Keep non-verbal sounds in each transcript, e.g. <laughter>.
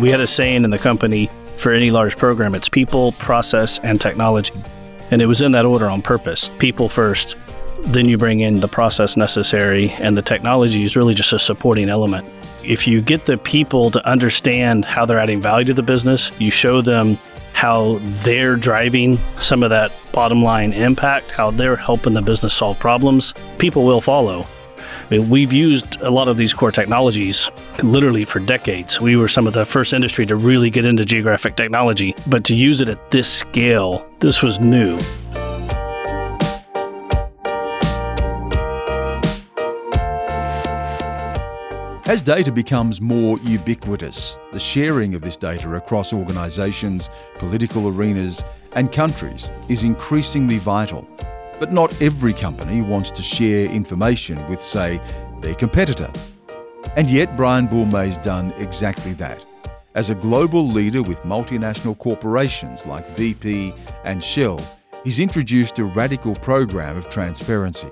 We had a saying in the company for any large program it's people, process, and technology. And it was in that order on purpose people first, then you bring in the process necessary, and the technology is really just a supporting element. If you get the people to understand how they're adding value to the business, you show them how they're driving some of that bottom line impact, how they're helping the business solve problems, people will follow. I mean, we've used a lot of these core technologies literally for decades. We were some of the first industry to really get into geographic technology, but to use it at this scale, this was new. As data becomes more ubiquitous, the sharing of this data across organisations, political arenas, and countries is increasingly vital. But not every company wants to share information with, say, their competitor. And yet, Brian Boulmay's done exactly that. As a global leader with multinational corporations like BP and Shell, he's introduced a radical program of transparency,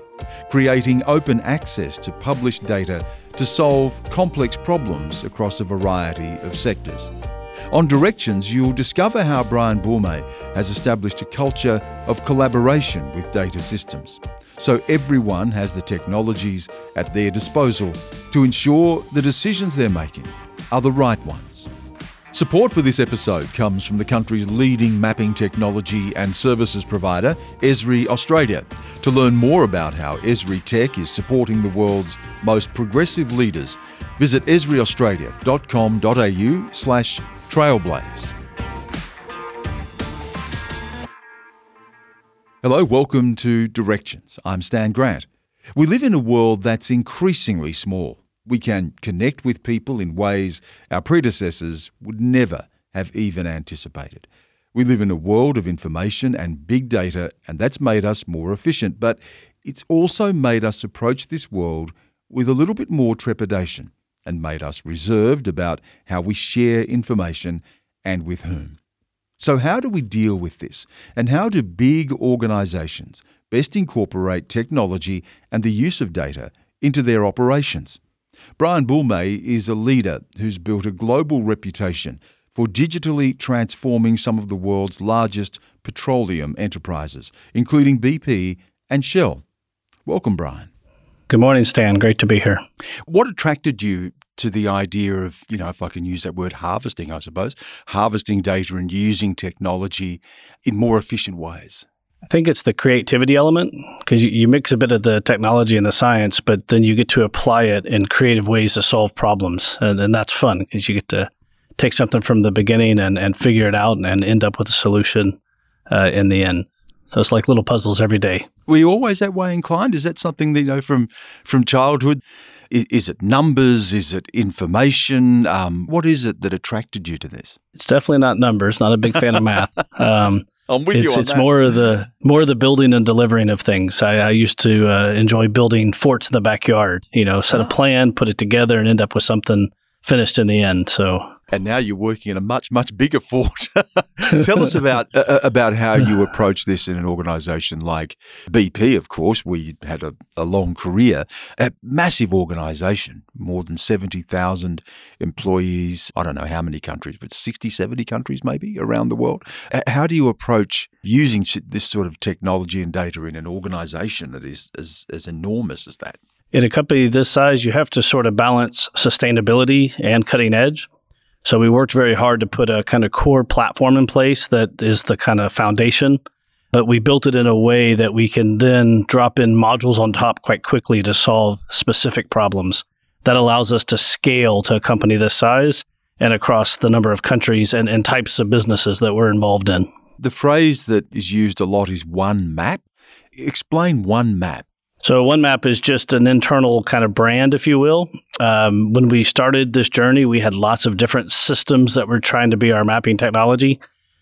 creating open access to published data to solve complex problems across a variety of sectors. On Directions, you'll discover how Brian Boulmay has established a culture of collaboration with data systems, so everyone has the technologies at their disposal to ensure the decisions they're making are the right ones. Support for this episode comes from the country's leading mapping technology and services provider, Esri Australia. To learn more about how Esri Tech is supporting the world's most progressive leaders, visit esriaustralia.com.au slash trailblaze. Hello, welcome to Directions. I'm Stan Grant. We live in a world that's increasingly small we can connect with people in ways our predecessors would never have even anticipated. We live in a world of information and big data, and that's made us more efficient, but it's also made us approach this world with a little bit more trepidation and made us reserved about how we share information and with whom. So, how do we deal with this? And how do big organisations best incorporate technology and the use of data into their operations? Brian Boulmay is a leader who's built a global reputation for digitally transforming some of the world's largest petroleum enterprises, including BP and Shell. Welcome, Brian. Good morning, Stan. Great to be here. What attracted you to the idea of, you know, if I can use that word, harvesting, I suppose, harvesting data and using technology in more efficient ways? I think it's the creativity element because you, you, mix a bit of the technology and the science, but then you get to apply it in creative ways to solve problems. And, and that's fun because you get to take something from the beginning and, and figure it out and, and end up with a solution uh, in the end. So it's like little puzzles every day. Were you always that way inclined? Is that something that you know from from childhood? Is, is it numbers? Is it information? Um, what is it that attracted you to this? It's definitely not numbers. Not a big fan of math. <laughs> Um, I'm with it's, you on it's that. more of the more of the building and delivering of things. I, I used to uh, enjoy building forts in the backyard. You know, set a ah. plan, put it together, and end up with something finished in the end. So and now you're working in a much much bigger fort. <laughs> Tell us about uh, uh, about how you <sighs> approach this in an organisation like BP. Of course, we had a, a long career, a massive organisation, more than seventy thousand employees. I don't know how many countries, but 60, 70 countries maybe around the world. How do you approach using this sort of technology and data in an organisation that is as, as enormous as that? In a company this size, you have to sort of balance sustainability and cutting edge. So we worked very hard to put a kind of core platform in place that is the kind of foundation, but we built it in a way that we can then drop in modules on top quite quickly to solve specific problems. That allows us to scale to a company this size and across the number of countries and, and types of businesses that we're involved in. The phrase that is used a lot is one map. Explain one map. So, OneMap is just an internal kind of brand, if you will. Um, when we started this journey, we had lots of different systems that were trying to be our mapping technology.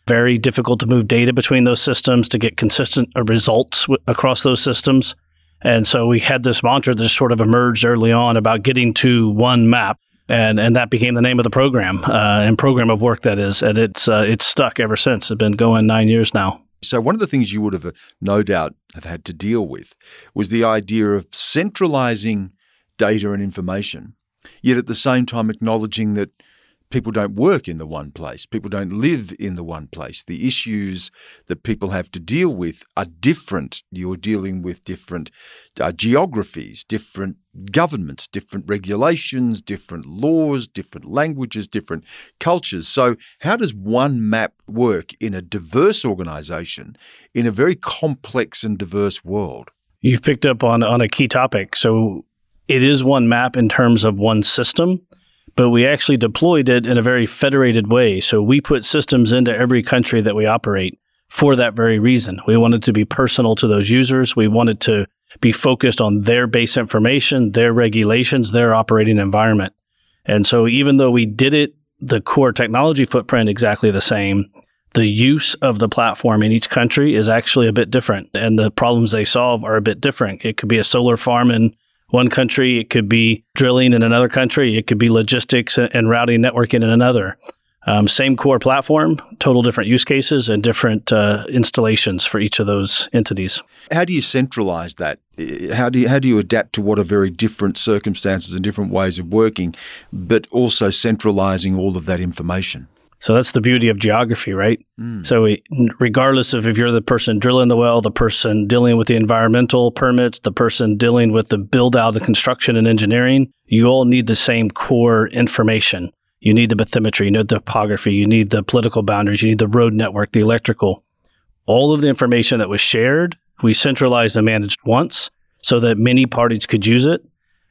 Very difficult to move data between those systems to get consistent results w- across those systems. And so we had this mantra that sort of emerged early on about getting to one map. And, and that became the name of the program uh, and program of work that is. And it's, uh, it's stuck ever since. It's been going nine years now. So, one of the things you would have uh, no doubt have had to deal with was the idea of centralizing data and information, yet at the same time acknowledging that people don't work in the one place. People don't live in the one place. The issues that people have to deal with are different. You're dealing with different uh, geographies, different governments, different regulations, different laws, different languages, different cultures. So, how does one map work in a diverse organization in a very complex and diverse world? You've picked up on, on a key topic. So, it is one map in terms of one system but we actually deployed it in a very federated way. So we put systems into every country that we operate for that very reason. We wanted to be personal to those users. We wanted to be focused on their base information, their regulations, their operating environment. And so even though we did it, the core technology footprint exactly the same, the use of the platform in each country is actually a bit different and the problems they solve are a bit different. It could be a solar farm in one country, it could be drilling in another country, it could be logistics and routing networking in another. Um, same core platform, total different use cases and different uh, installations for each of those entities. How do you centralize that? How do you, how do you adapt to what are very different circumstances and different ways of working, but also centralizing all of that information? So that's the beauty of geography, right? Mm. So we, regardless of if you're the person drilling the well, the person dealing with the environmental permits, the person dealing with the build out, the construction and engineering, you all need the same core information. You need the bathymetry, you need the topography, you need the political boundaries, you need the road network, the electrical. All of the information that was shared, we centralized and managed once so that many parties could use it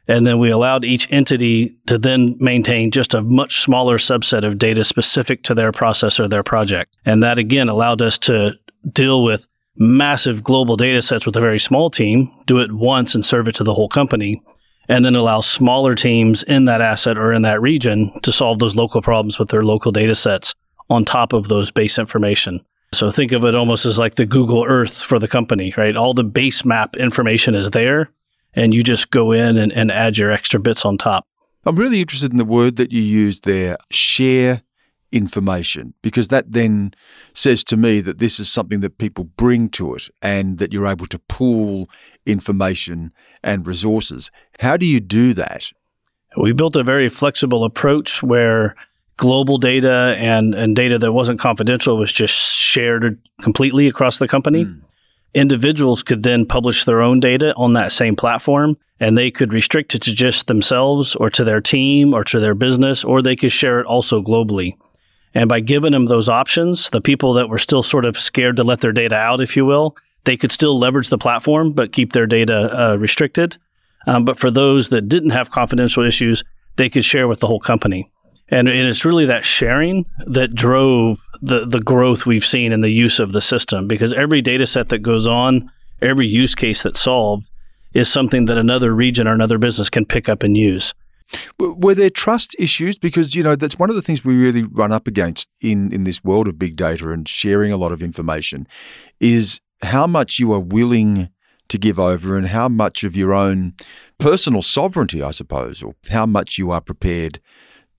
and then we allowed each entity to then maintain just a much smaller subset of data specific to their process or their project. And that again allowed us to deal with massive global data sets with a very small team, do it once and serve it to the whole company, and then allow smaller teams in that asset or in that region to solve those local problems with their local data sets on top of those base information. So think of it almost as like the Google Earth for the company, right? All the base map information is there and you just go in and, and add your extra bits on top. I'm really interested in the word that you used there, share information, because that then says to me that this is something that people bring to it and that you're able to pool information and resources. How do you do that? We built a very flexible approach where global data and, and data that wasn't confidential was just shared completely across the company. Mm individuals could then publish their own data on that same platform and they could restrict it to just themselves or to their team or to their business, or they could share it also globally. And by giving them those options, the people that were still sort of scared to let their data out, if you will, they could still leverage the platform but keep their data uh, restricted. Um, but for those that didn't have confidential issues, they could share with the whole company. And, and it's really that sharing that drove the, the growth we've seen in the use of the system because every data set that goes on, every use case that's solved is something that another region or another business can pick up and use. Were there trust issues? Because, you know, that's one of the things we really run up against in, in this world of big data and sharing a lot of information is how much you are willing to give over and how much of your own personal sovereignty, I suppose, or how much you are prepared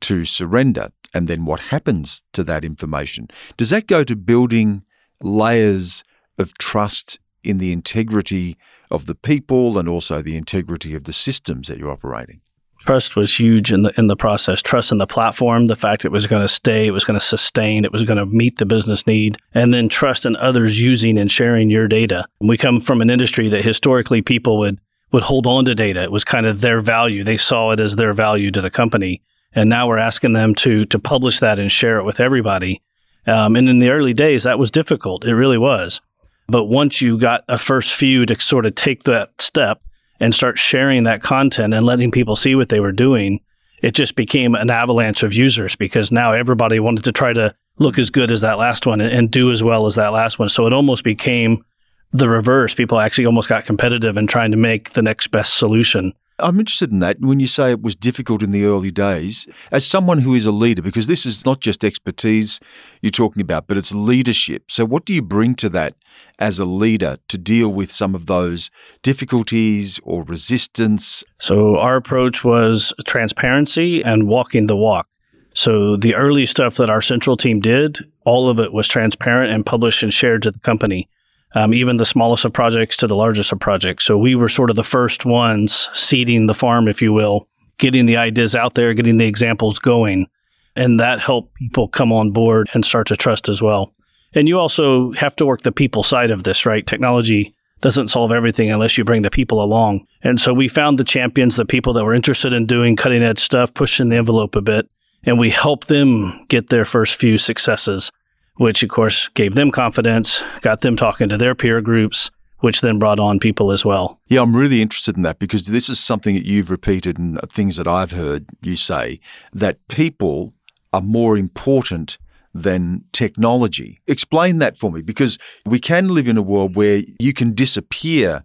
to surrender and then what happens to that information. Does that go to building layers of trust in the integrity of the people and also the integrity of the systems that you're operating? Trust was huge in the in the process. Trust in the platform, the fact it was going to stay, it was going to sustain, it was going to meet the business need, and then trust in others using and sharing your data. We come from an industry that historically people would would hold on to data. It was kind of their value. They saw it as their value to the company. And now we're asking them to to publish that and share it with everybody. Um, and in the early days, that was difficult. It really was. But once you got a first few to sort of take that step and start sharing that content and letting people see what they were doing, it just became an avalanche of users because now everybody wanted to try to look as good as that last one and, and do as well as that last one. So it almost became the reverse. People actually almost got competitive in trying to make the next best solution. I'm interested in that. When you say it was difficult in the early days, as someone who is a leader, because this is not just expertise you're talking about, but it's leadership. So, what do you bring to that as a leader to deal with some of those difficulties or resistance? So, our approach was transparency and walking the walk. So, the early stuff that our central team did, all of it was transparent and published and shared to the company um, even the smallest of projects to the largest of projects. So we were sort of the first ones seeding the farm, if you will, getting the ideas out there, getting the examples going. And that helped people come on board and start to trust as well. And you also have to work the people side of this, right? Technology doesn't solve everything unless you bring the people along. And so we found the champions, the people that were interested in doing cutting edge stuff, pushing the envelope a bit, and we helped them get their first few successes, which of course gave them confidence, got them talking to their peer groups, which then brought on people as well. Yeah, I'm really interested in that because this is something that you've repeated and things that I've heard you say that people are more important than technology. Explain that for me because we can live in a world where you can disappear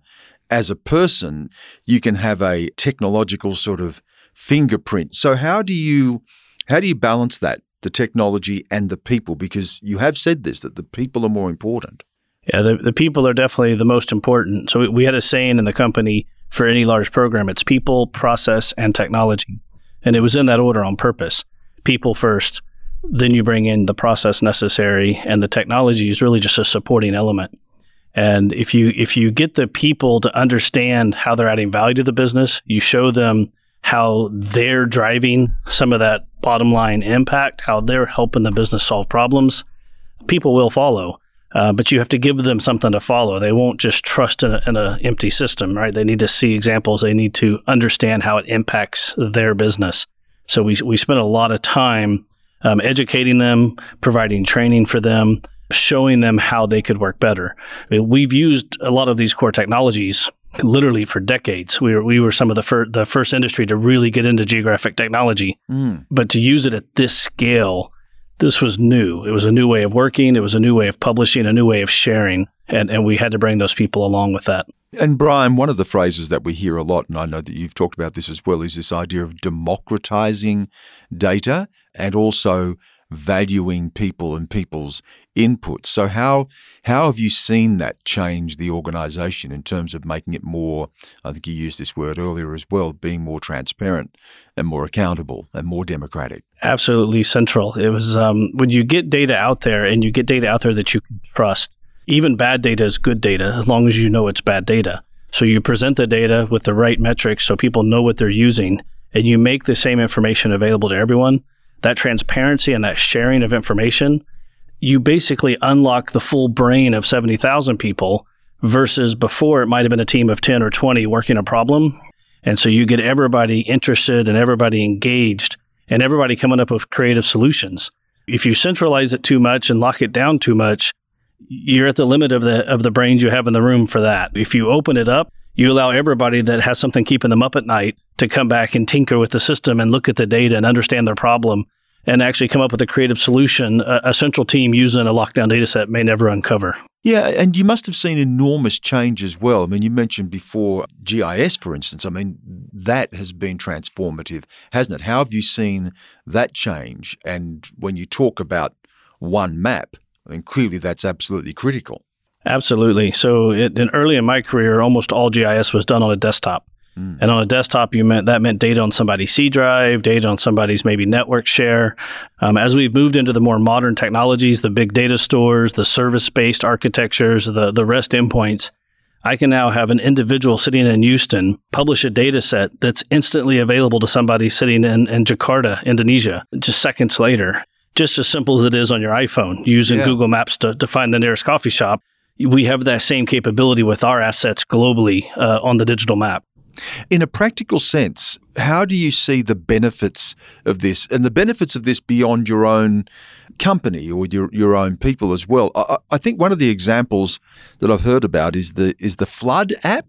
as a person, you can have a technological sort of fingerprint. So how do you how do you balance that, the technology and the people because you have said this that the people are more important. Yeah, the, the people are definitely the most important. So we, we had a saying in the company for any large program it's people, process, and technology. And it was in that order on purpose. People first, then you bring in the process necessary, and the technology is really just a supporting element. And if you if you get the people to understand how they're adding value to the business, you show them how they're driving some of that bottom line impact, how they're helping the business solve problems, people will follow. Uh, but you have to give them something to follow. They won't just trust in an empty system, right? They need to see examples. They need to understand how it impacts their business. So we we spend a lot of time um, educating them, providing training for them, showing them how they could work better. I mean, we've used a lot of these core technologies literally for decades. We were we were some of the fir- the first industry to really get into geographic technology, mm. but to use it at this scale this was new. It was a new way of working. It was a new way of publishing, a new way of sharing. And, and we had to bring those people along with that. And Brian, one of the phrases that we hear a lot, and I know that you've talked about this as well, is this idea of democratizing data and also valuing people and people's input. So how how have you seen that change the organization in terms of making it more I think you used this word earlier as well, being more transparent and more accountable and more democratic? Absolutely central. It was um, when you get data out there and you get data out there that you can trust. Even bad data is good data as long as you know it's bad data. So you present the data with the right metrics so people know what they're using and you make the same information available to everyone that transparency and that sharing of information, you basically unlock the full brain of 70,000 people versus before it might have been a team of 10 or 20 working a problem. And so you get everybody interested and everybody engaged and everybody coming up with creative solutions. If you centralize it too much and lock it down too much, you're at the limit of the of the brains you have in the room for that. If you open it up, you allow everybody that has something keeping them up at night to come back and tinker with the system and look at the data and understand their problem and actually come up with a creative solution a, a central team using a lockdown data set may never uncover. Yeah, and you must have seen enormous change as well. I mean, you mentioned before GIS, for instance. I mean, that has been transformative, hasn't it? How have you seen that change? And when you talk about one map, I mean, clearly that's absolutely critical. Absolutely. So, it, in early in my career, almost all GIS was done on a desktop. Mm. And on a desktop, you meant that meant data on somebody's C drive, data on somebody's maybe network share. Um, as we've moved into the more modern technologies, the big data stores, the service based architectures, the the REST endpoints, I can now have an individual sitting in Houston publish a data set that's instantly available to somebody sitting in, in Jakarta, Indonesia, just seconds later. Just as simple as it is on your iPhone, using yeah. Google Maps to, to find the nearest coffee shop we have that same capability with our assets globally uh, on the digital map. In a practical sense, how do you see the benefits of this and the benefits of this beyond your own company or your, your own people as well? I, I think one of the examples that I've heard about is the is the Flood app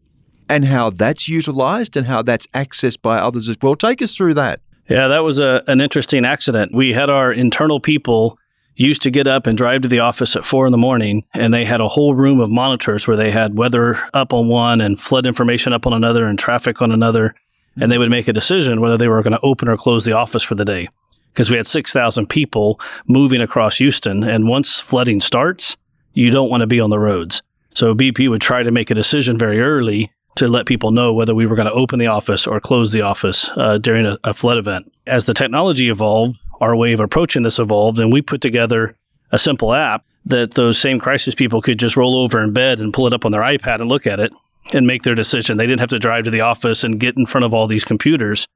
and how that's utilized and how that's accessed by others as well. Take us through that. Yeah, that was a, an interesting accident. We had our internal people used to get up and drive to the office at four in the morning, and they had a whole room of monitors where they had weather up on one and flood information up on another and traffic on another. And they would make a decision whether they were going to open or close the office for the day. Because we had 6,000 people moving across Houston. And once flooding starts, you don't want to be on the roads. So BP would try to make a decision very early to let people know whether we were going to open the office or close the office uh, during a, a flood event. As the technology evolved, our way of approaching this evolved, and we put together a simple app that those same crisis people could just roll over in bed and pull it up on their iPad and look at it and make their decision. They didn't have to drive to the office and get in front of all these computers.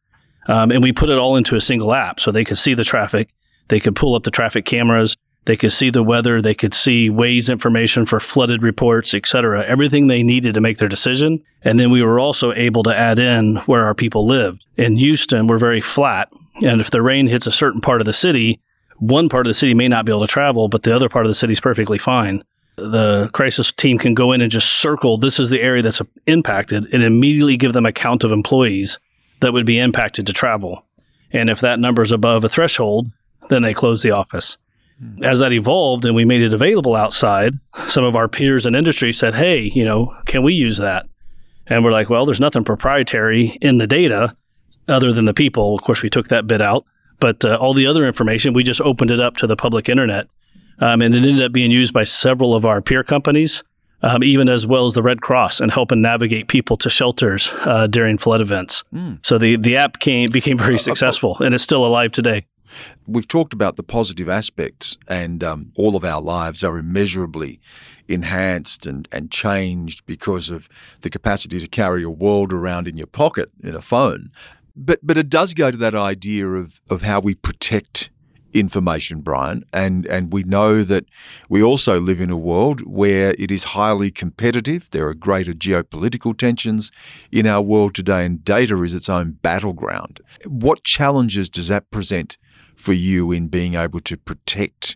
Um, and we put it all into a single app so they could see the traffic, They could pull up the traffic cameras. They could see the weather. They could see Waze information for flooded reports, et cetera. Everything they needed to make their decision. And then we were also able to add in where our people lived. In Houston, we're very flat. And if the rain hits a certain part of the city, one part of the city may not be able to travel, but the other part of the city is perfectly fine. The crisis team can go in and just circle this is the area that's impacted and immediately give them a count of employees that would be impacted to travel. And if that number is above a threshold, then they close the office. Hmm. As that evolved and we made it available outside, some of our peers in industry said, Hey, you know, can we use that? And we're like, Well, there's nothing proprietary in the data other than the people. Of course, we took that bit out, but uh, all the other information, we just opened it up to the public internet. Um, and it ended up being used by several of our peer companies, um, even as well as the Red Cross, and helping navigate people to shelters uh, during flood events. Mm. So the, the app came, became very uh, uh, successful, and it's still alive today. We've talked about the positive aspects, and um, all of our lives are immeasurably enhanced and, and changed because of the capacity to carry a world around in your pocket in a phone. But but it does go to that idea of of how we protect information, Brian, and and we know that we also live in a world where it is highly competitive. There are greater geopolitical tensions in our world today, and data is its own battleground. What challenges does that present for you in being able to protect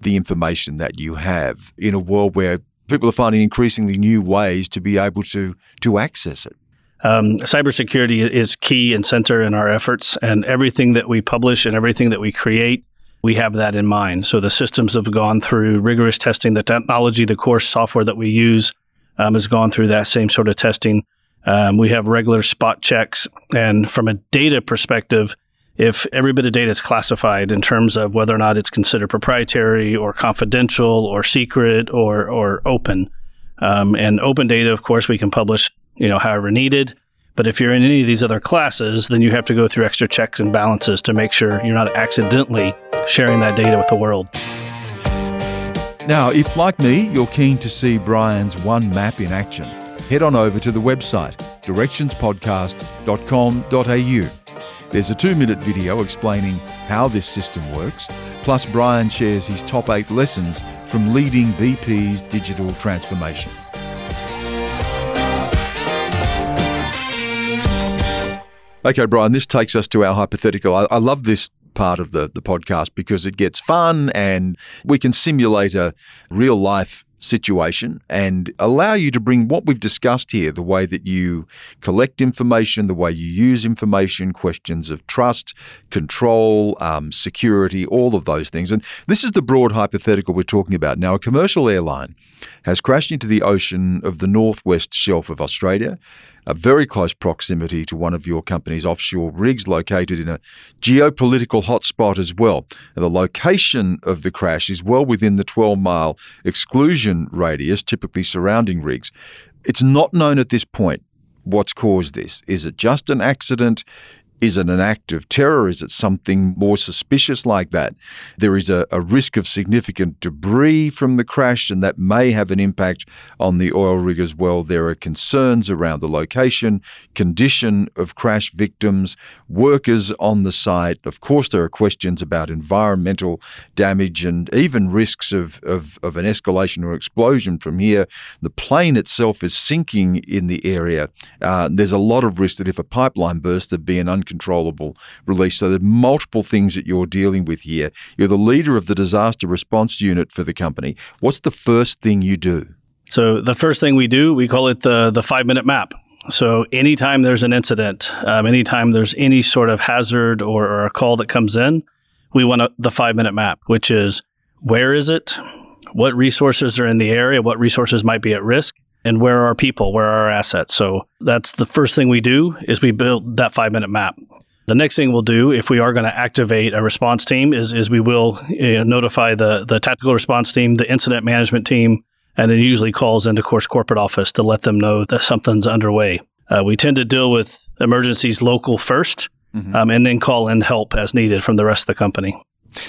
the information that you have in a world where people are finding increasingly new ways to be able to to access it? Um, cybersecurity is key and center in our efforts, and everything that we publish and everything that we create, we have that in mind. So the systems have gone through rigorous testing. The technology, the core software that we use, um, has gone through that same sort of testing. Um, we have regular spot checks, and from a data perspective, if every bit of data is classified in terms of whether or not it's considered proprietary or confidential or secret or or open, um, and open data, of course, we can publish you know, however needed. But if you're in any of these other classes, then you have to go through extra checks and balances to make sure you're not accidentally sharing that data with the world. Now, if like me, you're keen to see Brian's one map in action, head on over to the website directionspodcast.com.au. There's a two minute video explaining how this system works, plus, Brian shares his top eight lessons from leading BP's digital transformation. Okay, Brian, this takes us to our hypothetical. I, I love this part of the, the podcast because it gets fun and we can simulate a real life situation and allow you to bring what we've discussed here the way that you collect information, the way you use information, questions of trust, control, um, security, all of those things. And this is the broad hypothetical we're talking about. Now, a commercial airline has crashed into the ocean of the northwest shelf of Australia a very close proximity to one of your company's offshore rigs located in a geopolitical hotspot as well. And the location of the crash is well within the 12 mile exclusion radius typically surrounding rigs. It's not known at this point what's caused this. Is it just an accident? Is it an act of terror? Is it something more suspicious like that? There is a, a, risk of significant debris from the crash, and that may have an impact on the oil rig as well. There are concerns around the location, condition of crash victims, workers on the site. Of course, there are questions about environmental damage and even risks of, of, of an escalation or explosion from here. The plane itself is sinking in the area. Uh, there's a lot of risk that if a pipeline bursts, there'd be an uncontrollable release. So there are multiple things that you're dealing with here. You're the leader of the disaster response unit for the company. What's the first thing you do? So the first thing we do, we call it the the five minute map. So anytime there's an incident, um, anytime there's any sort of hazard or, or a call that comes in, we want a, the five minute map, which is where is it, what resources are in the area, what resources might be at risk, and where are our people, where are our assets. So that's the first thing we do is we build that five minute map. The next thing we'll do if we are going to activate a response team is, is we will you know, notify the, the tactical response team, the incident management team, and then usually calls into course corporate office to let them know that something's underway. Uh, we tend to deal with emergencies local 1st mm-hmm. um, and then call in help as needed from the rest of the company.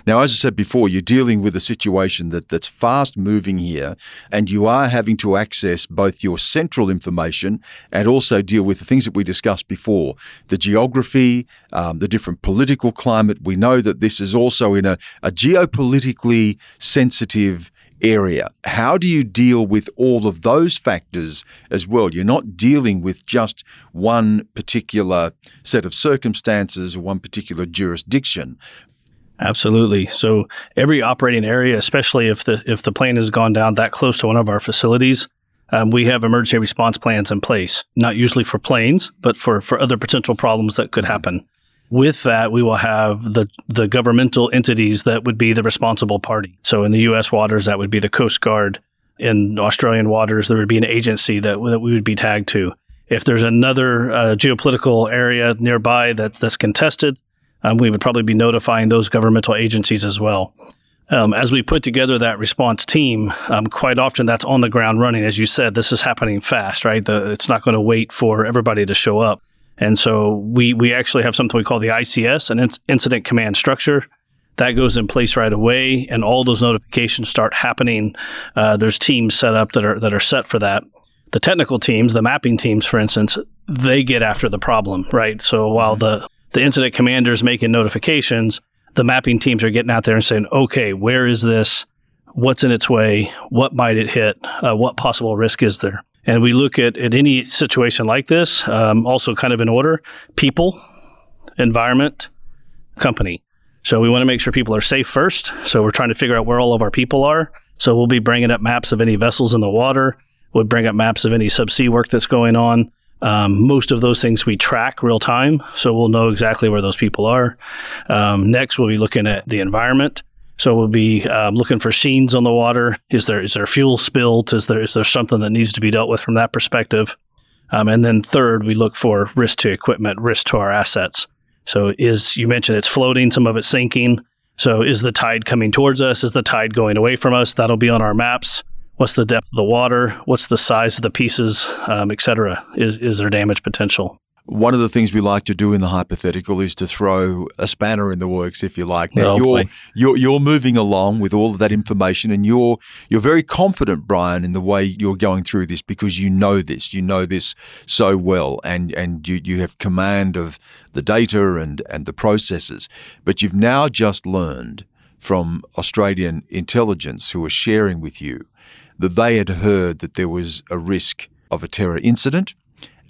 Now, as I said before, you're dealing with a situation that, that's fast moving here, and you are having to access both your central information and also deal with the things that we discussed before the geography, um, the different political climate. We know that this is also in a, a geopolitically sensitive area. How do you deal with all of those factors as well? You're not dealing with just one particular set of circumstances or one particular jurisdiction, Absolutely. So every operating area, especially if the if the plane has gone down that close to one of our facilities, um, we have emergency response plans in place. Not usually for planes, but for for other potential problems that could happen. With that, we will have the the governmental entities that would be the responsible party. So in the U.S. waters, that would be the Coast Guard. In Australian waters, there would be an agency that that we would be tagged to. If there's another uh, geopolitical area nearby that that's contested, um, we would probably be notifying those governmental agencies as well. Um, as we put together that response team, um, quite often that's on the ground running. As you said, this is happening fast, right? The, it's not going to wait for everybody to show up. And so we, we actually have something we call the ICS, an incident command structure. That goes in place right away, and all those notifications start happening. Uh, there's teams set up that are that are set for that. The technical teams, the mapping teams, for instance, they get after the problem, right? So while the the incident commanders making notifications, the mapping teams are getting out there and saying, okay, where is this? What's in its way? What might it hit? Uh, what possible risk is there? And we look at, at any situation like this, um, also kind of in order people, environment, company. So we want to make sure people are safe first. So we're trying to figure out where all of our people are. So we'll be bringing up maps of any vessels in the water. We'll bring up maps of any subsea work that's going on. Um, most of those things we track real time, so we'll know exactly where those people are. Um, next, we'll be looking at the environment. So we'll be um, looking for scenes on the water. Is there is there fuel spilled? Is there is there something that needs to be dealt with from that perspective? Um, and then third, we look for risk to equipment, risk to our assets. So is you mentioned it's floating, some of it's sinking. So is the tide coming towards us? Is the tide going away from us? That'll be on our maps what's the depth of the water, what's the size of the pieces, um, et cetera. Is, is there damage potential? One of the things we like to do in the hypothetical is to throw a spanner in the works, if you like. Now oh, you're, you're you're moving along with all of that information, and you're you're very confident, Brian, in the way you're going through this because you know this, you know this so well, and and you you have command of the data and and the processes. But you've now just learned from Australian intelligence who are sharing with you that they had heard that there was a risk of a terror incident,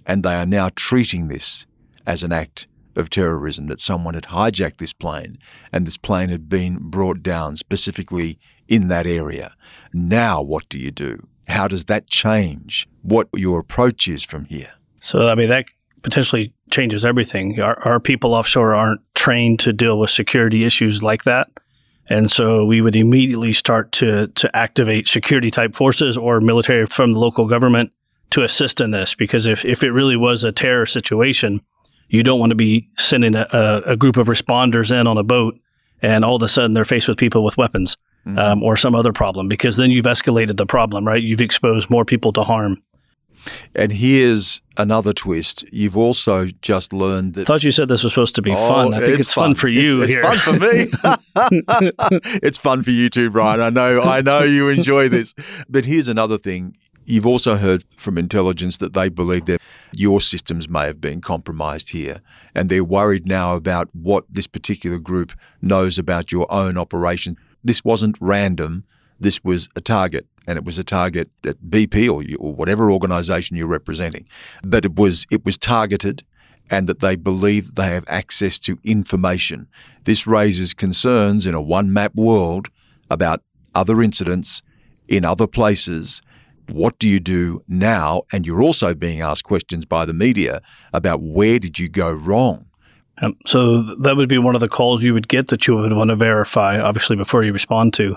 and they are now treating this as an act of terrorism, that someone had hijacked this plane and this plane had been brought down specifically in that area. Now, what do you do? How does that change what your approach is from here? So, I mean, that potentially changes everything. Our, our people offshore aren't trained to deal with security issues like that. And so we would immediately start to, to activate security type forces or military from the local government to assist in this. Because if, if it really was a terror situation, you don't want to be sending a, a, group of responders in on a boat and all of a sudden they're faced with people with weapons mm-hmm. um, or some other problem because then you've escalated the problem, right? You've exposed more people to harm. And here's another twist. You've also just learned that. I thought you said this was supposed to be oh, fun. I think it's, it's fun. fun. for you. It's, it's fun for me. <laughs> <laughs> it's fun for you too, Brian. I know. I know you enjoy this. But here's another thing. You've also heard from intelligence that they believe that your systems may have been compromised here, and they're worried now about what this particular group knows about your own operation. This wasn't random. This was a target and it was a target at BP or, or whatever organisation you're representing. But it was it was targeted, and that they believe they have access to information. This raises concerns in a one map world about other incidents in other places. What do you do now? And you're also being asked questions by the media about where did you go wrong? Um, so that would be one of the calls you would get that you would want to verify, obviously, before you respond to.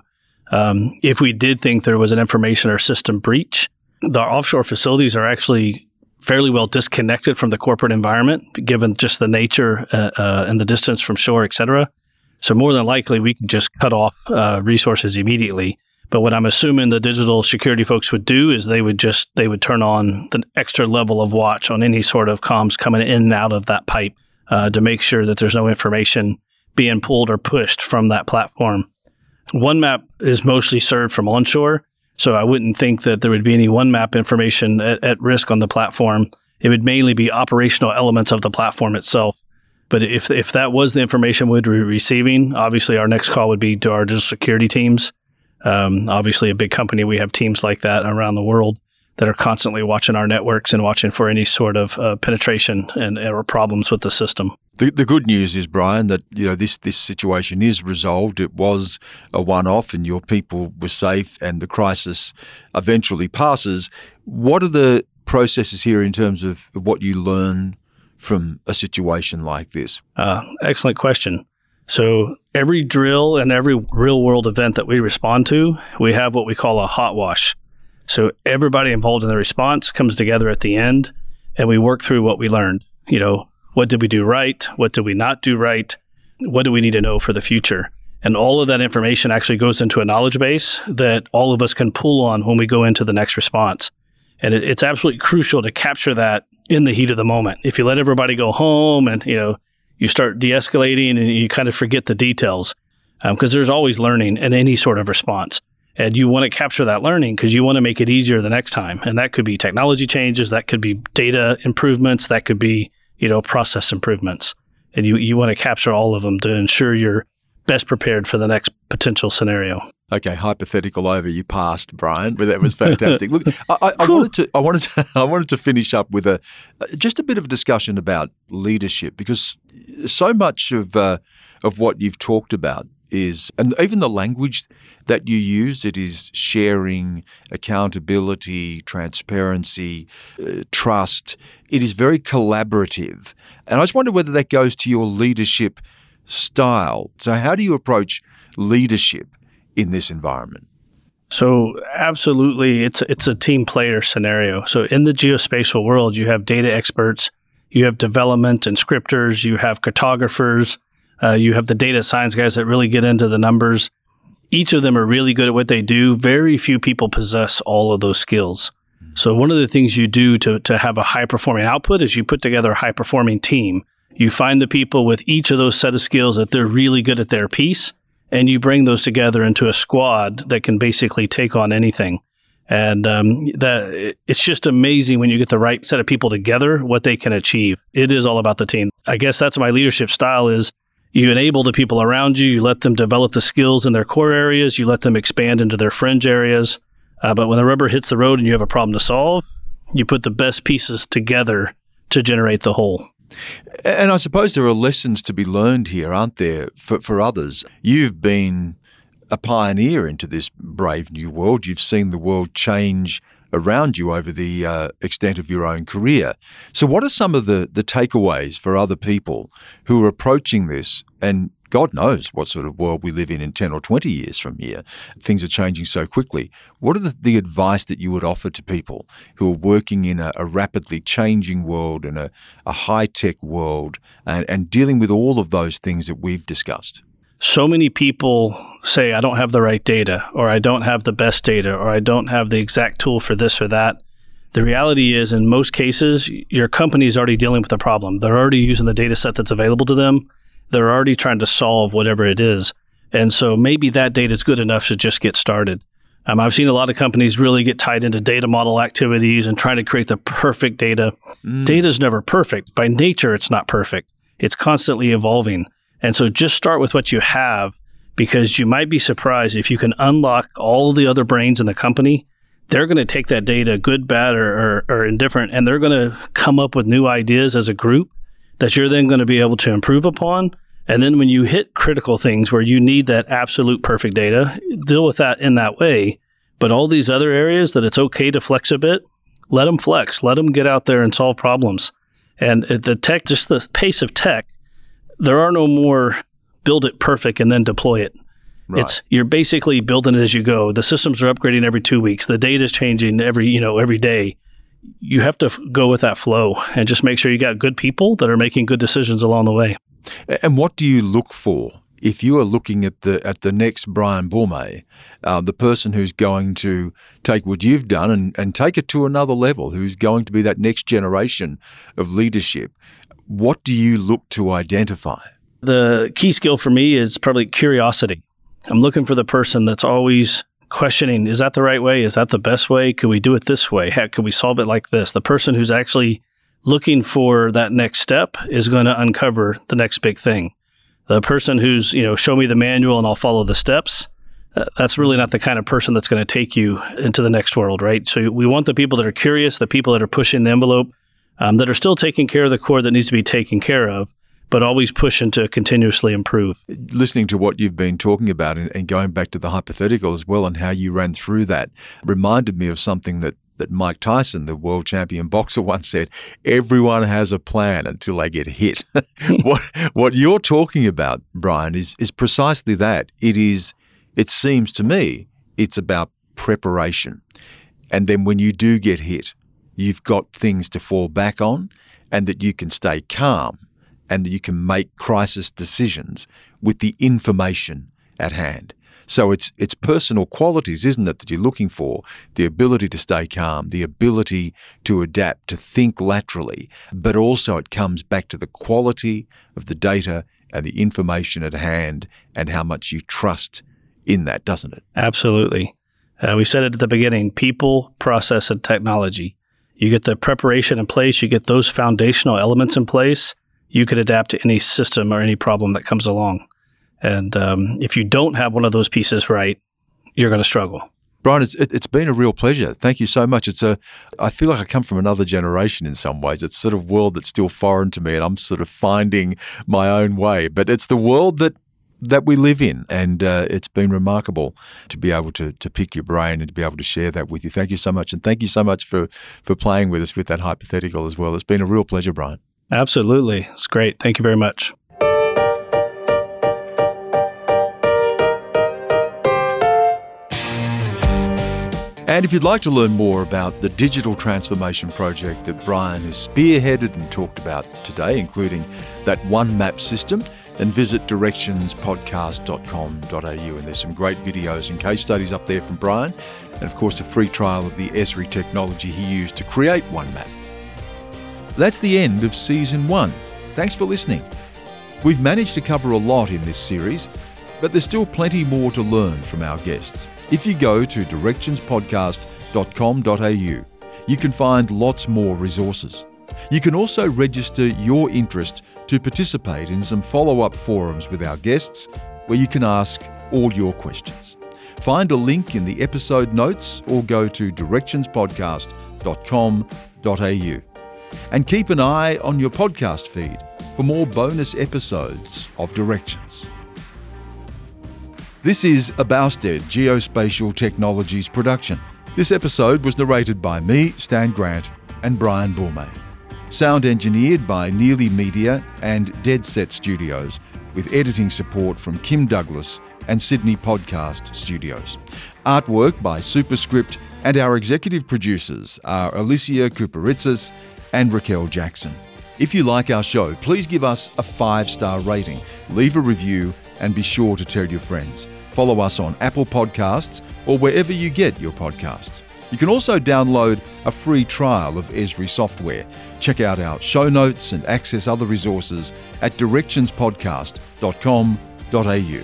Um, if we did think there was an information or system breach, the offshore facilities are actually fairly well disconnected from the corporate environment, given just the nature uh, uh, and the distance from shore, et cetera. So more than likely, we can just cut off uh, resources immediately. But what I'm assuming the digital security folks would do is they would just they would turn on the extra level of watch on any sort of comms coming in and out of that pipe uh, to make sure that there's no information being pulled or pushed from that platform. OneMap is mostly served from onshore, so I wouldn't think that there would be any one map information at, at risk on the platform. It would mainly be operational elements of the platform itself. But if if that was the information we'd be receiving, obviously our next call would be to our digital security teams. Um, obviously, a big company, we have teams like that around the world that are constantly watching our networks and watching for any sort of uh, penetration and or problems with the system. The, the good news is, Brian, that you know this this situation is resolved. It was a one-off, and your people were safe, and the crisis eventually passes. What are the processes here in terms of what you learn from a situation like this? Uh, excellent question. So every drill and every real world event that we respond to, we have what we call a hot wash. So everybody involved in the response comes together at the end and we work through what we learned. You know, what did we do right? What did we not do right? What do we need to know for the future? And all of that information actually goes into a knowledge base that all of us can pull on when we go into the next response. And it, it's absolutely crucial to capture that in the heat of the moment. If you let everybody go home and, you know, you start de-escalating and you kind of forget the details because um, there's always learning in any sort of response and you want to capture that learning because you want to make it easier the next time and that could be technology changes that could be data improvements that could be you know process improvements and you, you want to capture all of them to ensure you're best prepared for the next potential scenario Okay, hypothetical over. You passed, Brian, but that <laughs> was fantastic. Look, I, I, wanted to, I wanted to, <laughs> I wanted to finish up with a just a bit of a discussion about leadership because so much of uh, of what you've talked about is, and even the language that you use, it is sharing, accountability, transparency, uh, trust. It is very collaborative, and I just wonder whether that goes to your leadership style. So, how do you approach leadership? in this environment? So absolutely, it's it's a team player scenario. So in the geospatial world, you have data experts, you have development and scripters, you have cartographers, uh, you have the data science guys that really get into the numbers. Each of them are really good at what they do. Very few people possess all of those skills. So one of the things you do to to have a high performing output is you put together a high performing team. You find the people with each of those set of skills that they're really good at their piece and you bring those together into a squad that can basically take on anything. And um, that it's just amazing when you get the right set of people together, what they can achieve. It is all about the team. I guess that's my leadership style is you enable the people around you, you let them develop the skills in their core areas, you let them expand into their fringe areas. Uh, but when the rubber hits the road and you have a problem to solve, you put the best pieces together to generate the whole. And I suppose there are lessons to be learned here, aren't there, for, for others? You've been a pioneer into this brave new world. You've seen the world change around you over the uh, extent of your own career. So, what are some of the, the takeaways for other people who are approaching this and God knows what sort of world we live in in 10 or 20 years from here. Things are changing so quickly. What are the, the advice that you would offer to people who are working in a, a rapidly changing world and a, a high tech world and, and dealing with all of those things that we've discussed? So many people say, I don't have the right data, or I don't have the best data, or I don't have the exact tool for this or that. The reality is, in most cases, your company is already dealing with a problem. They're already using the data set that's available to them they're already trying to solve whatever it is. And so maybe that data is good enough to just get started. Um, I've seen a lot of companies really get tied into data model activities and trying to create the perfect data. Mm. Data is never perfect. By nature, it's not perfect. It's constantly evolving. And so just start with what you have because you might be surprised if you can unlock all the other brains in the company. They're going to take that data, good, bad, or, or, or indifferent, and they're going to come up with new ideas as a group that you're then going to be able to improve upon. And then when you hit critical things where you need that absolute perfect data, deal with that in that way. But all these other areas that it's okay to flex a bit, let them flex, let them get out there and solve problems. And uh, the tech, just the pace of tech, there are no more build it perfect and then deploy it. Right. It's you're basically building it as you go. The systems are upgrading every two weeks. The data is changing every you know every day you have to go with that flow and just make sure you got good people that are making good decisions along the way. And what do you look for if you are looking at the at the next Brian Boulmay, uh, the person who's going to take what you've done and, and take it to another level, who's going to be that next generation of leadership? What do you look to identify? The key skill for me is probably curiosity. I'm looking for the person that's always questioning is that the right way? Is that the best way? Could we do it this way? Heck, could we solve it like this? The person who's actually looking for that next step is going to uncover the next big thing. The person who's, you know, show me the manual and I'll follow the steps, uh, that's really not the kind of person that's going to take you into the next world, right? So we want the people that are curious, the people that are pushing the envelope, um, that are still taking care of the core that needs to be taken care of, but always pushing to continuously improve. Listening to what you've been talking about and, and going back to the hypothetical as well and how you ran through that reminded me of something that that Mike Tyson, the world champion boxer, <laughs> once said, everyone has a plan until they get hit. <laughs> what what you're talking about, Brian, is is precisely that. It is it seems to me it's about preparation. And then when you do get hit, you've got things to fall back on and that you can stay calm and that you can make crisis decisions with the information at hand. So it's it's personal qualities, isn't it, that you're looking for? The ability to stay calm, the ability to adapt, to think laterally, but also it comes back to the quality of the data and the information at hand and how much you trust in that, doesn't it? Absolutely. Uh, we said it at the beginning people, process, and technology. You get the preparation in place, you get those foundational elements in place, you could adapt to any system or any problem that comes along. And um, if you don't have one of those pieces right, you're going to struggle. Brian, it's, it, has been a real pleasure. Thank you so much. It's a, I feel like I come from another generation in some ways. It's sort of world that's still foreign to me, and I'm sort of finding my own way. But it's the world that that we live in, and uh, it's been remarkable to be able to to pick your brain and to be able to share that with you. Thank you so much, and thank you so much for for playing with us with that hypothetical as well. It's been a real pleasure, Brian. Absolutely, it's great. Thank you very much. And if you'd like to learn more about the digital transformation project that Brian has spearheaded and talked about today, including that one map system, then visit directionspodcast.com.au. And there's some great videos and case studies up there from Brian. And of course, a free trial of the Esri technology he used to create One Map. That's the end of season one. Thanks for listening. We've managed to cover a lot in this series, but there's still plenty more to learn from our guests. If you go to directionspodcast.com.au, you can find lots more resources. You can also register your interest to participate in some follow up forums with our guests where you can ask all your questions. Find a link in the episode notes or go to directionspodcast.com.au. And keep an eye on your podcast feed for more bonus episodes of Directions. This is a Boustead Geospatial Technologies production. This episode was narrated by me, Stan Grant, and Brian Boulmay. Sound engineered by Neely Media and Dead Set Studios, with editing support from Kim Douglas and Sydney Podcast Studios. Artwork by Superscript, and our executive producers are Alicia Kuparitsis and Raquel Jackson. If you like our show, please give us a five star rating, leave a review, and be sure to tell your friends. Follow us on Apple Podcasts or wherever you get your podcasts. You can also download a free trial of Esri software. Check out our show notes and access other resources at directionspodcast.com.au.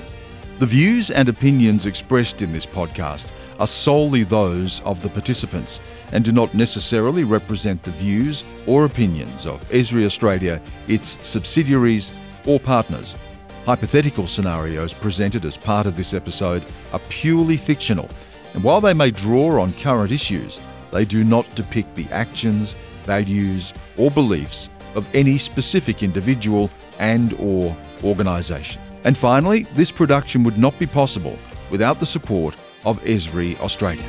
The views and opinions expressed in this podcast are solely those of the participants and do not necessarily represent the views or opinions of Esri Australia, its subsidiaries, or partners. Hypothetical scenarios presented as part of this episode are purely fictional, and while they may draw on current issues, they do not depict the actions, values, or beliefs of any specific individual and or organisation. And finally, this production would not be possible without the support of Esri Australia.